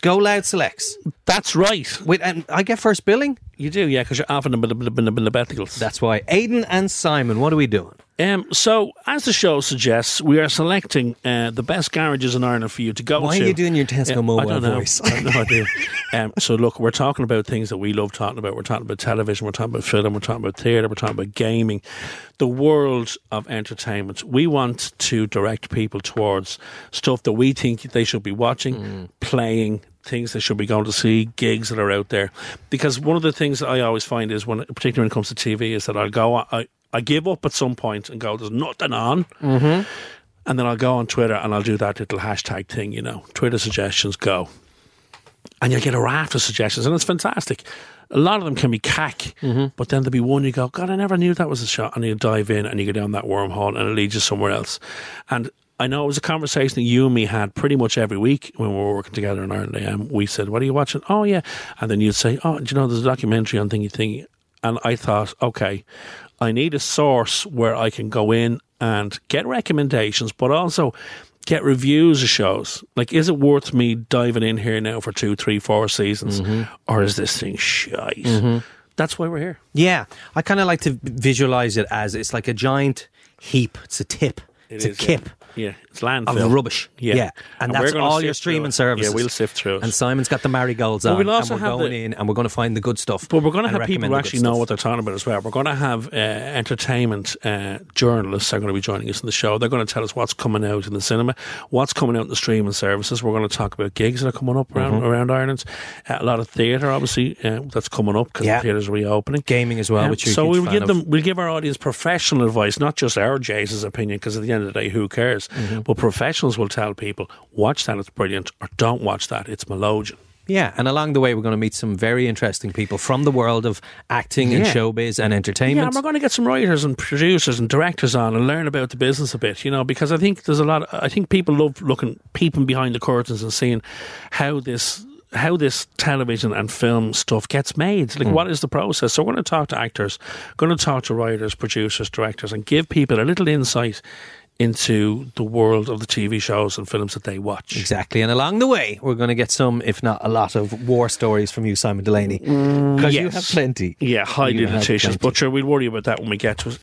GoLoud Selects. That's right. Wait, and I get first billing? You do, yeah, because you're often in the, the, the, the. That's why. Aidan and Simon, what are we doing? Um, so, as the show suggests, we are selecting uh, the best garages in Ireland for you to go Why to. Why are you doing your Tesco Uh, mobile I don't know. voice? I have no idea. Um, so, look, we're talking about things that we love talking about. We're talking about television, we're talking about film, we're talking about theatre, we're talking about gaming, the world of entertainment. We want to direct people towards stuff that we think they should be watching, Mm. playing, things they should be going to see, gigs that are out there. Because one of the things that I always find is, when, particularly when it comes to TV, is that I'll go, I, I give up at some point and go, there's nothing on. Mm-hmm. And then I'll go on Twitter and I'll do that little hashtag thing, you know, Twitter suggestions go. And you'll get a raft of suggestions, and it's fantastic. A lot of them can be cack, but then there'll be one you go, God, I never knew that was a shot. And you dive in and you go down that wormhole and it leads you somewhere else. And I know it was a conversation that you and me had pretty much every week when we were working together in Ireland AM. We said, What are you watching? Oh, yeah. And then you'd say, Oh, do you know, there's a documentary on Thingy Thingy. And I thought, okay, I need a source where I can go in and get recommendations, but also get reviews of shows. Like, is it worth me diving in here now for two, three, four seasons, mm-hmm. or is this thing shite? Mm-hmm. That's why we're here. Yeah, I kind of like to visualize it as it's like a giant heap. It's a tip. It's a kip Yeah. Yeah, it's landfill. of rubbish. Yeah. And, And that's all your streaming services. Yeah, we'll sift through it. And Simon's got the marigolds on. we'll also and we're going the- in and we're going to find the good stuff. But we're going to have people who actually know what they're talking about as well. We're going to have uh, entertainment uh, journalists are going to be joining us in the show. They're going to tell us what's coming out in the cinema, what's coming out in the streaming services. We're going to talk about gigs that are coming up around Mm-hmm. around Ireland. Uh, a lot of theatre, obviously, uh, that's coming up because Yeah. the theatres are reopening. Gaming as well, which you're so we'll give them, we'll give our audience professional advice, not just our Jace's opinion, because at the end of the day, who cares? Mm-hmm. But professionals will tell people, watch that, it's brilliant, or don't watch that, it's Melogian. Yeah, and along the way, we're going to meet some very interesting people from the world of acting and showbiz and entertainment. Yeah, and we're going to get some writers and producers and directors on and learn about the business a bit, you know, because I think there's a lot. Of, I think people love looking, peeping behind the curtains and seeing how this. How this television and film stuff gets made. Like, what is the process? So, we're going to talk to actors, going to talk to writers, producers, directors, and give people a little insight into the world of the TV shows and films that they watch. Exactly. And along the way, we're going to get some, if not a lot, of war stories from you, Simon Delaney. Because you yes. have plenty. Yeah, highly You litigious. But sure, we'll worry about that when we get to it.